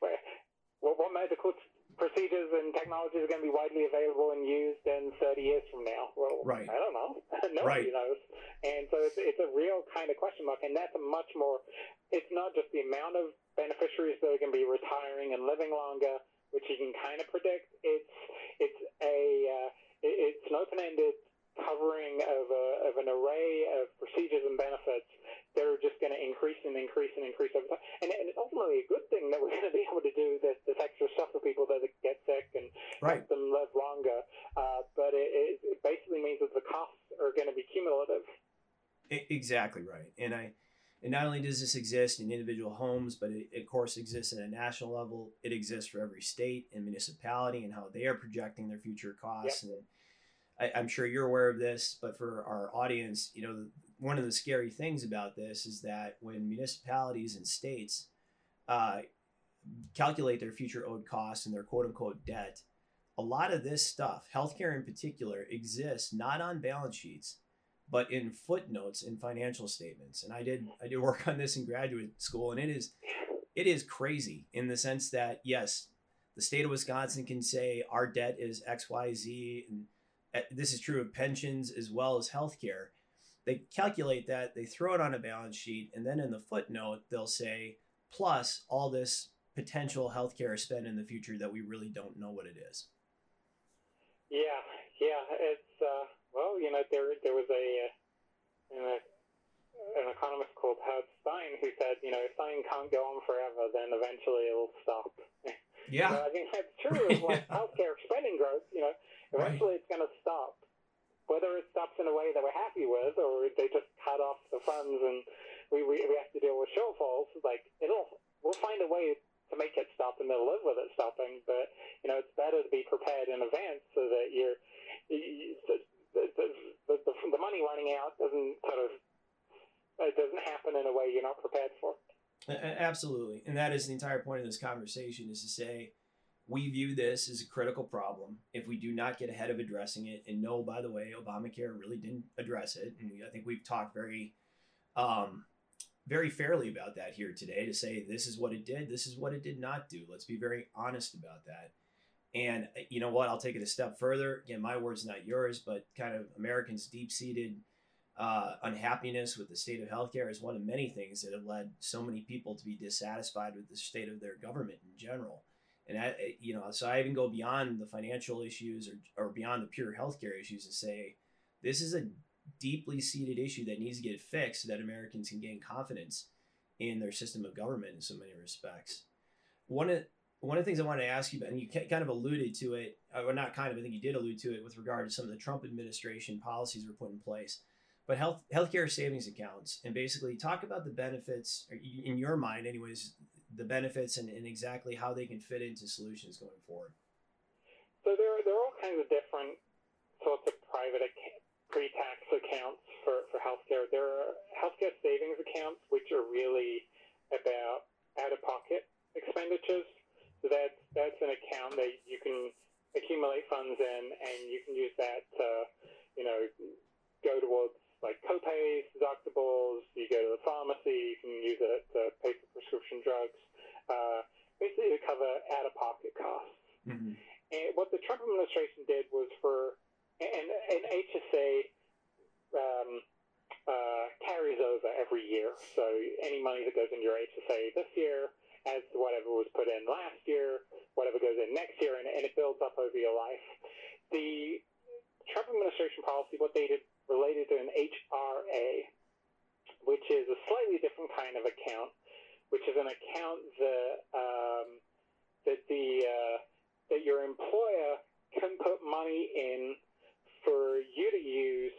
S1: what, what medical t- procedures and technologies are going to be widely available and used in 30 years from now? Well,
S2: Right.
S1: I don't know. [LAUGHS] Nobody
S2: Right.
S1: knows. And so it's, it's a real kind of question mark. And that's a much more, it's not just the amount of beneficiaries that are going to be retiring and living longer, which you can kind of predict. It's, it's a, uh, it's an open-ended covering of, a, of an array of procedures and benefits that are just going to increase and increase and increase over time. And, and it's ultimately a good thing that we're going to be able to do this, this extra stuff for people that get sick and
S2: Right.
S1: help them live longer. Uh, but it, it, basically means that the costs are going to be cumulative.
S2: Exactly right. And I, not only does this exist in individual homes, but it, of course exists at a national level. It exists for every state and municipality and how they are projecting their future costs. And I, I'm sure you're aware of this, but for our audience, you know, one of the scary things about this is that when municipalities and states uh, calculate their future owed costs and their quote unquote debt, a lot of this stuff, healthcare in particular, exists not on balance sheets but in footnotes in financial statements. And I did I did work [LAUGHS] on this in graduate school, and it is it is crazy in the sense that yes, the state of Wisconsin can say our debt is X Y Z, and uh, this is true of pensions as well as healthcare. They calculate that, they throw it on a balance sheet, and then in the footnote they'll say plus all this potential healthcare spend in the future that we really don't know what it is.
S1: Yeah, yeah. It's uh, well, you know, there there was a, uh, an, an economist called Howard Stein who said, you know, if something can't go on forever, then eventually it'll stop. [LAUGHS]
S2: Yeah.
S1: So I think that's true [LAUGHS] of like healthcare spending growth. You know, eventually it's going to stop. Whether it stops in a way that we're happy with, or they just cut off the funds and we we, we have to deal with shortfalls, like it'll we'll find a way to make it stop and they'll live with it stopping. But you know, it's better to be prepared in advance so that you're you, the, the, the, the, money running out doesn't sort of it doesn't happen in a way you're not prepared for.
S2: Absolutely. And that is the entire point of this conversation is to say we view this as a critical problem. If we do not get ahead of addressing it, and no, by the way, Obamacare really didn't address it. And I think we've talked very, um, very fairly about that here today to say this is what it did, this is what it did not do. Let's be very honest about that. And uh, you know what? I'll take it a step further. Again, my words, not yours, but kind of Americans' deep seated uh, unhappiness with the state of healthcare is one of many things that have led so many people to be dissatisfied with the state of their government in general. And I, you know, so I even go beyond the financial issues or, or beyond the pure healthcare issues to say this is a deeply seated issue that needs to get fixed so that Americans can gain confidence in their system of government in so many respects. One of one of the things I wanted to ask you about, and you kind of alluded to it, uh, or not kind of, I think you did allude to it with regard to some of the Trump administration policies were put in place. But health healthcare savings accounts, and basically talk about the benefits in your mind, anyways, the benefits and, and exactly how they can fit into solutions going forward.
S1: So there are, there are all kinds of different sorts of private pre-tax accounts for, for healthcare. There are healthcare savings accounts, which are really about out-of-pocket expenditures. So that's that's an account that you can accumulate funds in, and you can use that to, you know, go towards like copays, deductibles. You go to the pharmacy, you can use it to pay for prescription drugs. Uh, basically, to cover out-of-pocket costs. Mm-hmm. And what the Trump administration did was for and an HSA um, uh, carries over every year. So any money that goes into your HSA this year adds to whatever was put in last year, whatever goes in next year, and, and it builds up over your life. The Trump administration policy, what they did related to an HRA, which is a slightly different kind of account, which is an account that um, that the uh, that your employer can put money in for you to use,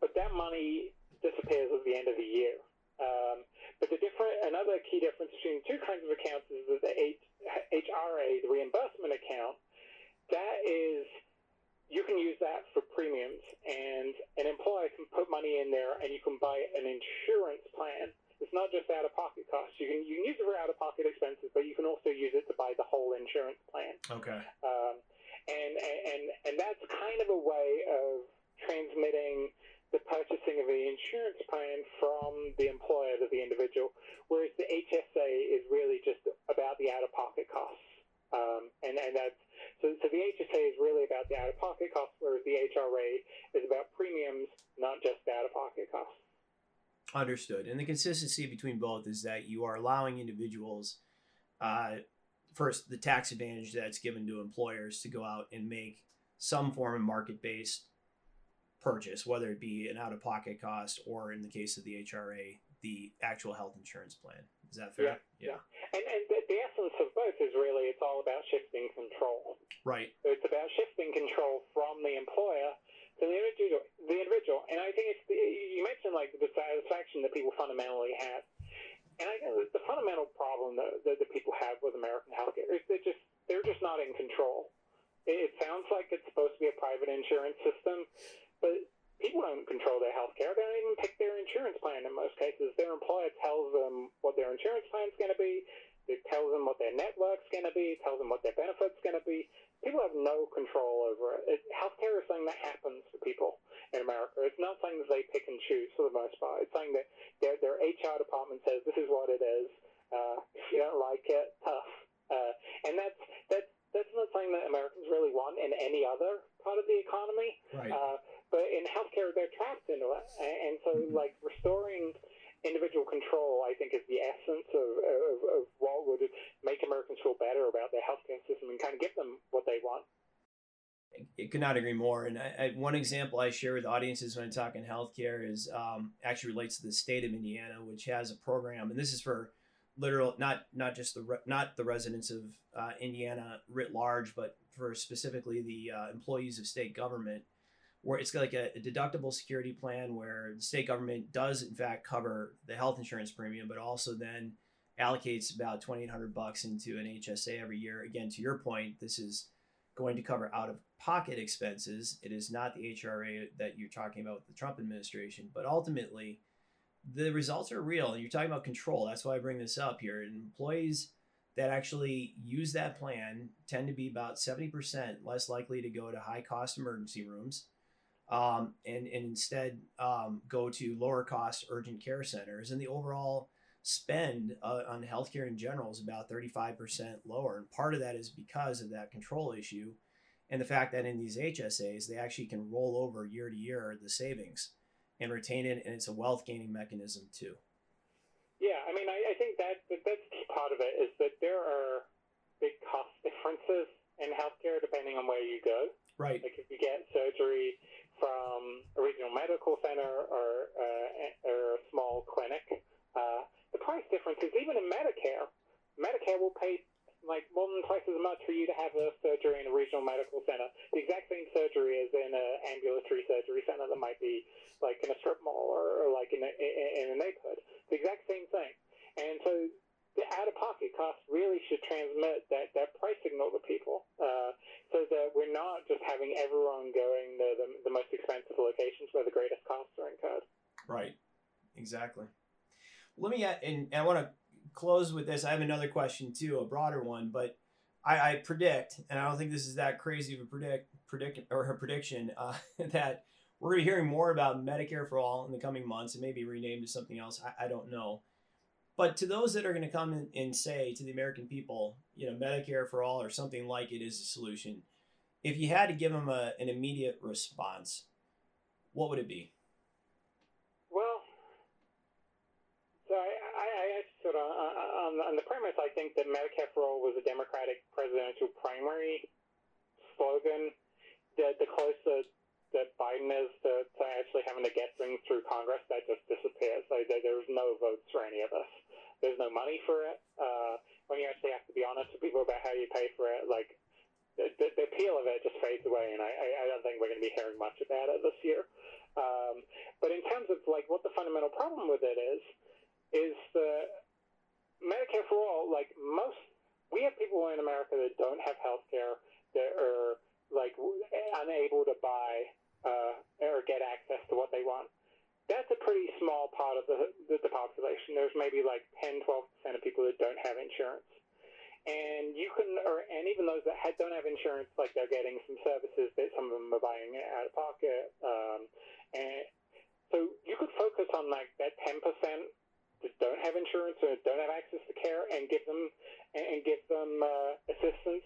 S1: but that money disappears at the end of the year. Um, but the different, another key difference between two kinds of accounts is that the H, HRA, the reimbursement account, that is, you can use that for premiums, and an employer can put money in there, and you can buy an insurance plan. It's not just out of pocket costs. You can you can use it for out of pocket expenses, but you can also use it to buy the whole insurance plan.
S2: Okay.
S1: Um, and, and, and that's kind of a way of transmitting the purchasing of the insurance plan from the employer to the individual, whereas the HSA is really just about the out-of-pocket costs. Um, and, and that's so, so the HSA is really about the out-of-pocket costs, whereas the HRA is about premiums, not just out-of-pocket costs.
S2: Understood. And the consistency between both is that you are allowing individuals uh, first the tax advantage that's given to employers to go out and make some form of market based purchase, whether it be an out of pocket cost or in the case of the HRA, the actual health insurance plan. Is that fair?
S1: Yeah. yeah. And, and the, the essence of both is really it's all about shifting control.
S2: Right.
S1: So it's about shifting control from the employer to the individual. The individual. And I think it's the, you mentioned like the satisfaction that people fundamentally have and I know the fundamental problem that, that, that people have with American healthcare is they just they're just not in control. It sounds like it's supposed to be a private insurance system, but people don't control their healthcare. They don't even pick their insurance plan in most cases. Their employer tells them what their insurance plan is going to be. It tells them what their network's going to be. Tells them what their benefits going to be. People have no control over it. it. Healthcare is something that happens to people in America. It's not something that they pick and choose for the most part. It's something that their, their HR department says this is what it is. Uh, if you don't like it, tough. Uh, and that's that's that's not something that Americans really want in any other part of the economy.
S2: Right. Uh,
S1: but in healthcare, they're trapped into it, and so mm-hmm. like restoring individual control, I think, is the essence of, of, of what would make Americans feel better about their healthcare system and kind of give them what they want.
S2: I could not agree more. And I, I, one example I share with audiences when I talk talking healthcare is um, actually relates to the state of Indiana, which has a program, and this is for literal not not just the not the residents of uh, Indiana writ large, but for specifically the uh, employees of state government, where it's like a, a, deductible security plan where the state government does in fact cover the health insurance premium, but also then allocates about twenty eight hundred bucks into an HSA every year. Again, to your point, this is going to cover out of pocket expenses. It is not the HRA that you're talking about with the Trump administration, but ultimately, the results are real. And you're talking about control. That's why I bring this up here. Employees that actually use that plan tend to be about 70% less likely to go to high cost emergency rooms um, and, and instead um, go to lower cost urgent care centers. And the overall spend uh, on healthcare in general is about 35% lower. And part of that is because of that control issue and the fact that in these HSAs, they actually can roll over year to year the savings and retain it. And it's a wealth gaining mechanism too.
S1: Yeah, I mean, I, I think that, that that's part of it is that there are big cost differences in healthcare depending on where you go.
S2: Right.
S1: Like if you get surgery from a regional medical center or, uh, or a small clinic, uh, the price differences, even in Medicare, Medicare will pay like more than twice as much for you to have a surgery in a regional medical center. The exact same surgery as in an ambulatory surgery center that might be like in a strip mall or, or like in a, in a neighborhood. The exact same thing. And so the out-of-pocket costs really should transmit that, that price signal to people uh, so that we're not just having everyone going to the, the most expensive locations where the greatest costs are incurred.
S2: Right. Exactly. Let me add, and I want to close with this. I have another question too, a broader one, but I, I predict, and I don't think this is that crazy of a predict predict or a prediction uh, [LAUGHS] that we're going to be hearing more about Medicare for all in the coming months, and maybe renamed to something else. I, I don't know. But to those that are going to come in and say to the American people, you know, Medicare for all or something like it is a solution, if you had to give them a, an immediate response, what would it be?
S1: Well, so I, I, I sort of uh, uh, on, on the premise, I think that Medicare for All was a Democratic presidential primary slogan. That the closer that Biden is to, to actually having to get things through Congress, that just disappears. Like there, there's no votes for any of this. There's no money for it. Uh, when you actually have to be honest with people about how you pay for it, like the, the, appeal of it just fades away, and I, I don't think we're going to be hearing much about it this year. Um, but in terms of like what the fundamental problem with it is, is the Medicare for all, like most, we have people in America that don't have health care that are like unable to buy uh, or get access to what they want. That's a pretty small part of the, the, the population. There's maybe like 10, 12% of people that don't have insurance. And you can, or, and even those that don't have insurance, like they're getting some services that some of them are buying out of pocket. Um, and so you could focus on like that 10% that don't have insurance or don't have access to care and give them and give them uh, assistance.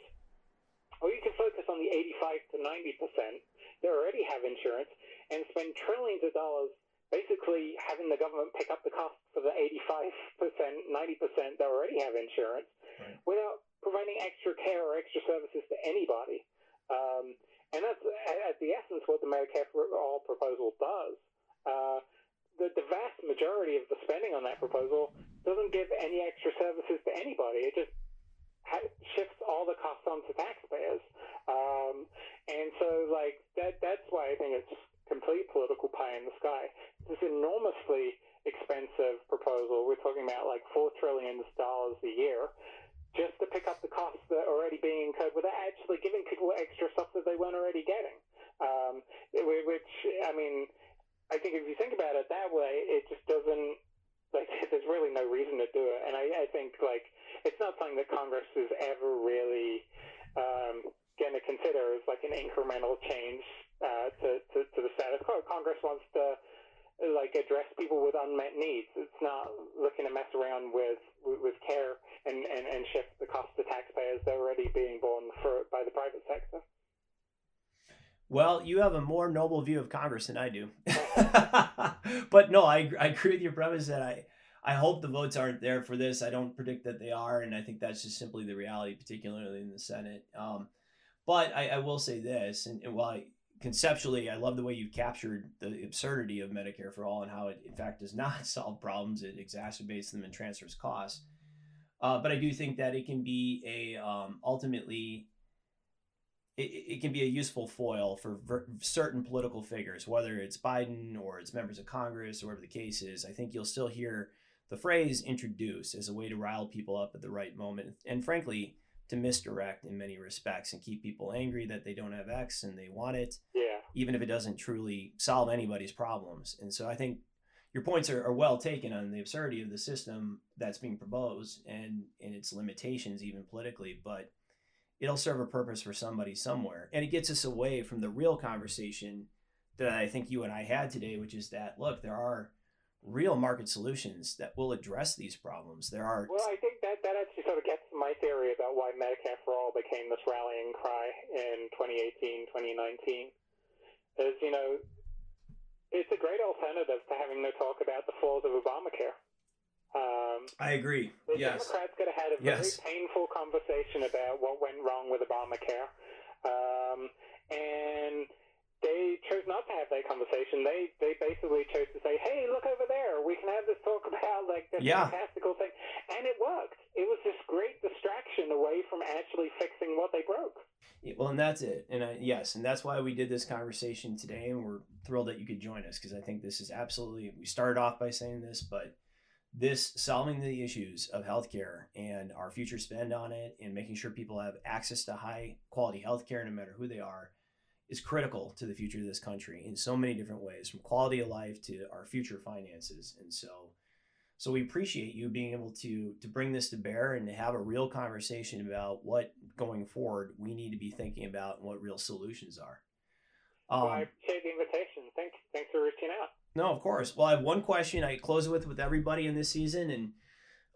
S1: Or you can focus on the 85 to 90 percent that already have insurance and spend trillions of dollars basically having the government pick up the cost for the 85 percent, 90 percent that already have insurance right. without providing extra care or extra services to anybody. Um, and that's at the essence what the Medicare for All proposal does. Uh, the, the vast majority of the spending on that proposal doesn't give any extra services to anybody. It just ha- shifts all the costs onto taxpayers. Um, and so, like that, that's why I think it's complete political pie in the sky. This enormously expensive proposal. We're talking about like four trillion dollars a year just to pick up the costs that are already being incurred without actually giving people extra stuff that they weren't already getting. Um, which, I mean, I think if you think about it that way, it just doesn't like [LAUGHS] there's really no reason to do it. And I, I think like it's not something that Congress has ever really um, going to consider as like an incremental change uh, to, to to the status quo. Congress wants to like address people with unmet needs. It's not looking to mess around with with, care and, and, and shift the cost to taxpayers that are already being borne for by the private sector.
S2: Well, you have a more noble view of Congress than I do. [LAUGHS] [LAUGHS] but no, I, I agree with your premise that I, I hope the votes aren't there for this. I don't predict that they are, and I think that's just simply the reality, particularly in the Senate. Um, but I, I, will say this, and, and while I, conceptually I love the way you've captured the absurdity of Medicare for all and how it, in fact, does not [LAUGHS] solve problems, it exacerbates them and transfers costs. Uh, but I do think that it can be a um, ultimately it, it can be a useful foil for ver- certain political figures, whether it's Biden or it's members of Congress or whatever the case is. I think you'll still hear the phrase introduced as a way to rile people up at the right moment, and frankly, to misdirect in many respects and keep people angry that they don't have X and they want it,
S1: yeah.
S2: even if it doesn't truly solve anybody's problems. And so I think your points are, are well taken on the absurdity of the system that's being proposed and, and its limitations, even politically. But it'll serve a purpose for somebody somewhere. And it gets us away from the real conversation that I think you and I had today, which is that look, there are real market solutions that will address these problems. There are.
S1: Well, I think that that actually sort of gets my theory about why Medicare for All became this rallying cry in 2018, 2019. Is you know, it's a great alternative to having to talk about the flaws of Obamacare. Um,
S2: I agree.
S1: the
S2: yes.
S1: Democrats could have had a very
S2: Yes.
S1: painful conversation about what went wrong with Obamacare, um, and they chose not to have that conversation. They they basically chose to say, "Hey, look over there. We can have this talk [LAUGHS] about like this
S2: Yeah.
S1: fantastical thing," and it worked. It was this great distraction away from actually fixing what they broke.
S2: Yeah, Well, and that's it. And I, yes, and that's why we did this conversation today, and we're thrilled that you could join us because I think this is absolutely. We started off by saying this, but this solving the issues of healthcare and our future spend on it, and making sure people have access to high quality healthcare, no matter who they are, is critical to the future of this country in so many different ways, from quality of life to our future finances. And so, so we appreciate you being able to to bring this to bear and to have a real conversation about what going forward we need to be thinking about and what real solutions are. Um,
S1: well, I appreciate the invitation. Thanks, thanks for reaching out.
S2: no, of course. Well, I have one question I close with with everybody in this season, and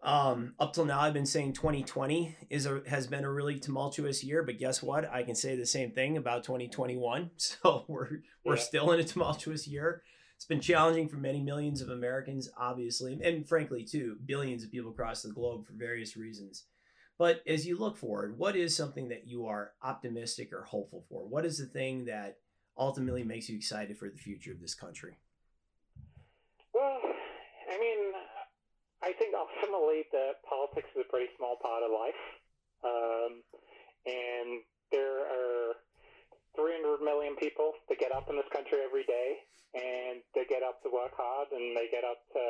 S2: um, up till now, I've been saying 2020 is a has been a really tumultuous year. But guess what? I can say the same thing about 2021. [LAUGHS] So we're we're
S1: Yeah.
S2: still in a tumultuous year. It's been challenging for many millions of Americans, obviously, and frankly, too, billions of people across the globe for various reasons. But as you look forward, what is something that you are optimistic or hopeful for? What is the thing that ultimately makes you excited for the future of this country?
S1: Well, I mean, I think ultimately that politics is a pretty small part of life. Um, and there are 300 million people that get up in this country every day and they get up to work hard and they get up to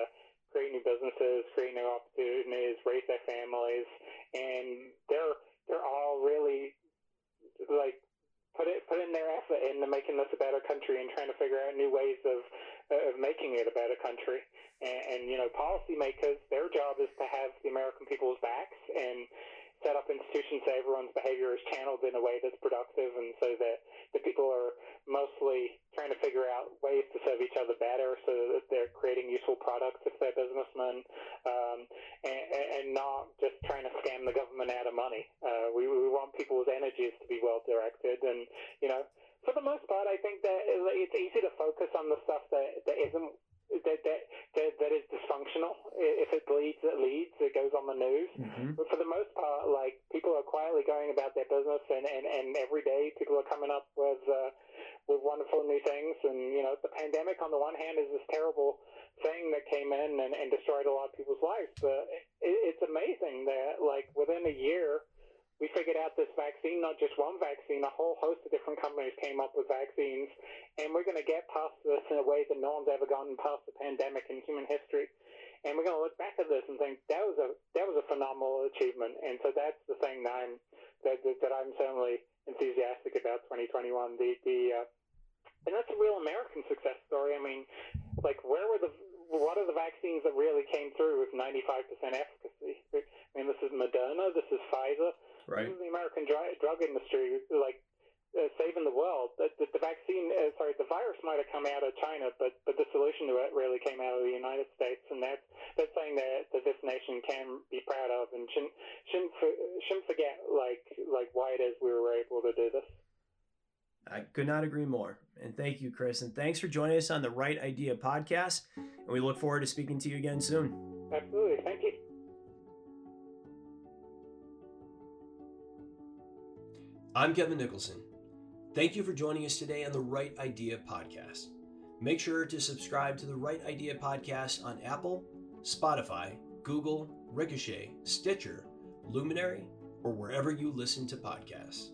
S1: create new businesses, create new opportunities, raise their families. And they're, they're all really like put it put in their effort into making this a better country and trying to figure out new ways of of making it a better country. And, and you know, policymakers, their job is to have the American people's backs and set up institutions so everyone's behavior is channeled in a way that's productive, and so that the people are mostly trying to figure out ways to serve each other better, so that they're creating useful products if they're businessmen, um, and, and not just trying to scam the government out of money. Uh, we, we want people's energies to be well directed, and you know, for the most part, I think that it's easy to focus on the stuff that, that isn't that, that that that is dysfunctional. If it bleeds, it leads. It goes on the news.
S2: Mm-hmm.
S1: But for the most part, like people are quietly going about their business, and, and, and every day people are coming up with uh, with wonderful new things. And you know, the pandemic on the one hand is this terrible thing that came in and, and destroyed a lot of people's lives, but it, it's amazing that like within a year we figured out this vaccine, not just one vaccine, a whole host of different companies came up with vaccines, and we're going to get past this in a way that no one's ever gotten past the pandemic in human history. And we're going to look back at this and think that was a that was a phenomenal achievement. And so that's the thing that I'm that that, that I'm certainly enthusiastic about 2021. The the uh, and that's a real American success story. I mean, like where were the what are the vaccines that really came through with 95% efficacy? I mean, this is Moderna, this is Pfizer.
S2: Right.
S1: The American drug, drug industry, like uh, saving the world. The, the, the vaccine, uh, sorry, the virus might have come out of China, but but the solution to it really came out of the United States, and that's that's something that, that this nation can be proud of, and shouldn't shouldn't for- shouldn't forget like like why it is we were able to do this.
S2: I could not agree more. And thank you, Chris. And thanks for joining us on the Right Idea podcast. And we look forward to speaking to you again soon.
S1: Absolutely, thank you.
S2: I'm Kevin Nicholson. Thank you for joining us today on the Right Idea podcast. Make sure to subscribe to the Right Idea podcast on Apple, Spotify, Google, Ricochet, Stitcher, Luminary, or wherever you listen to podcasts.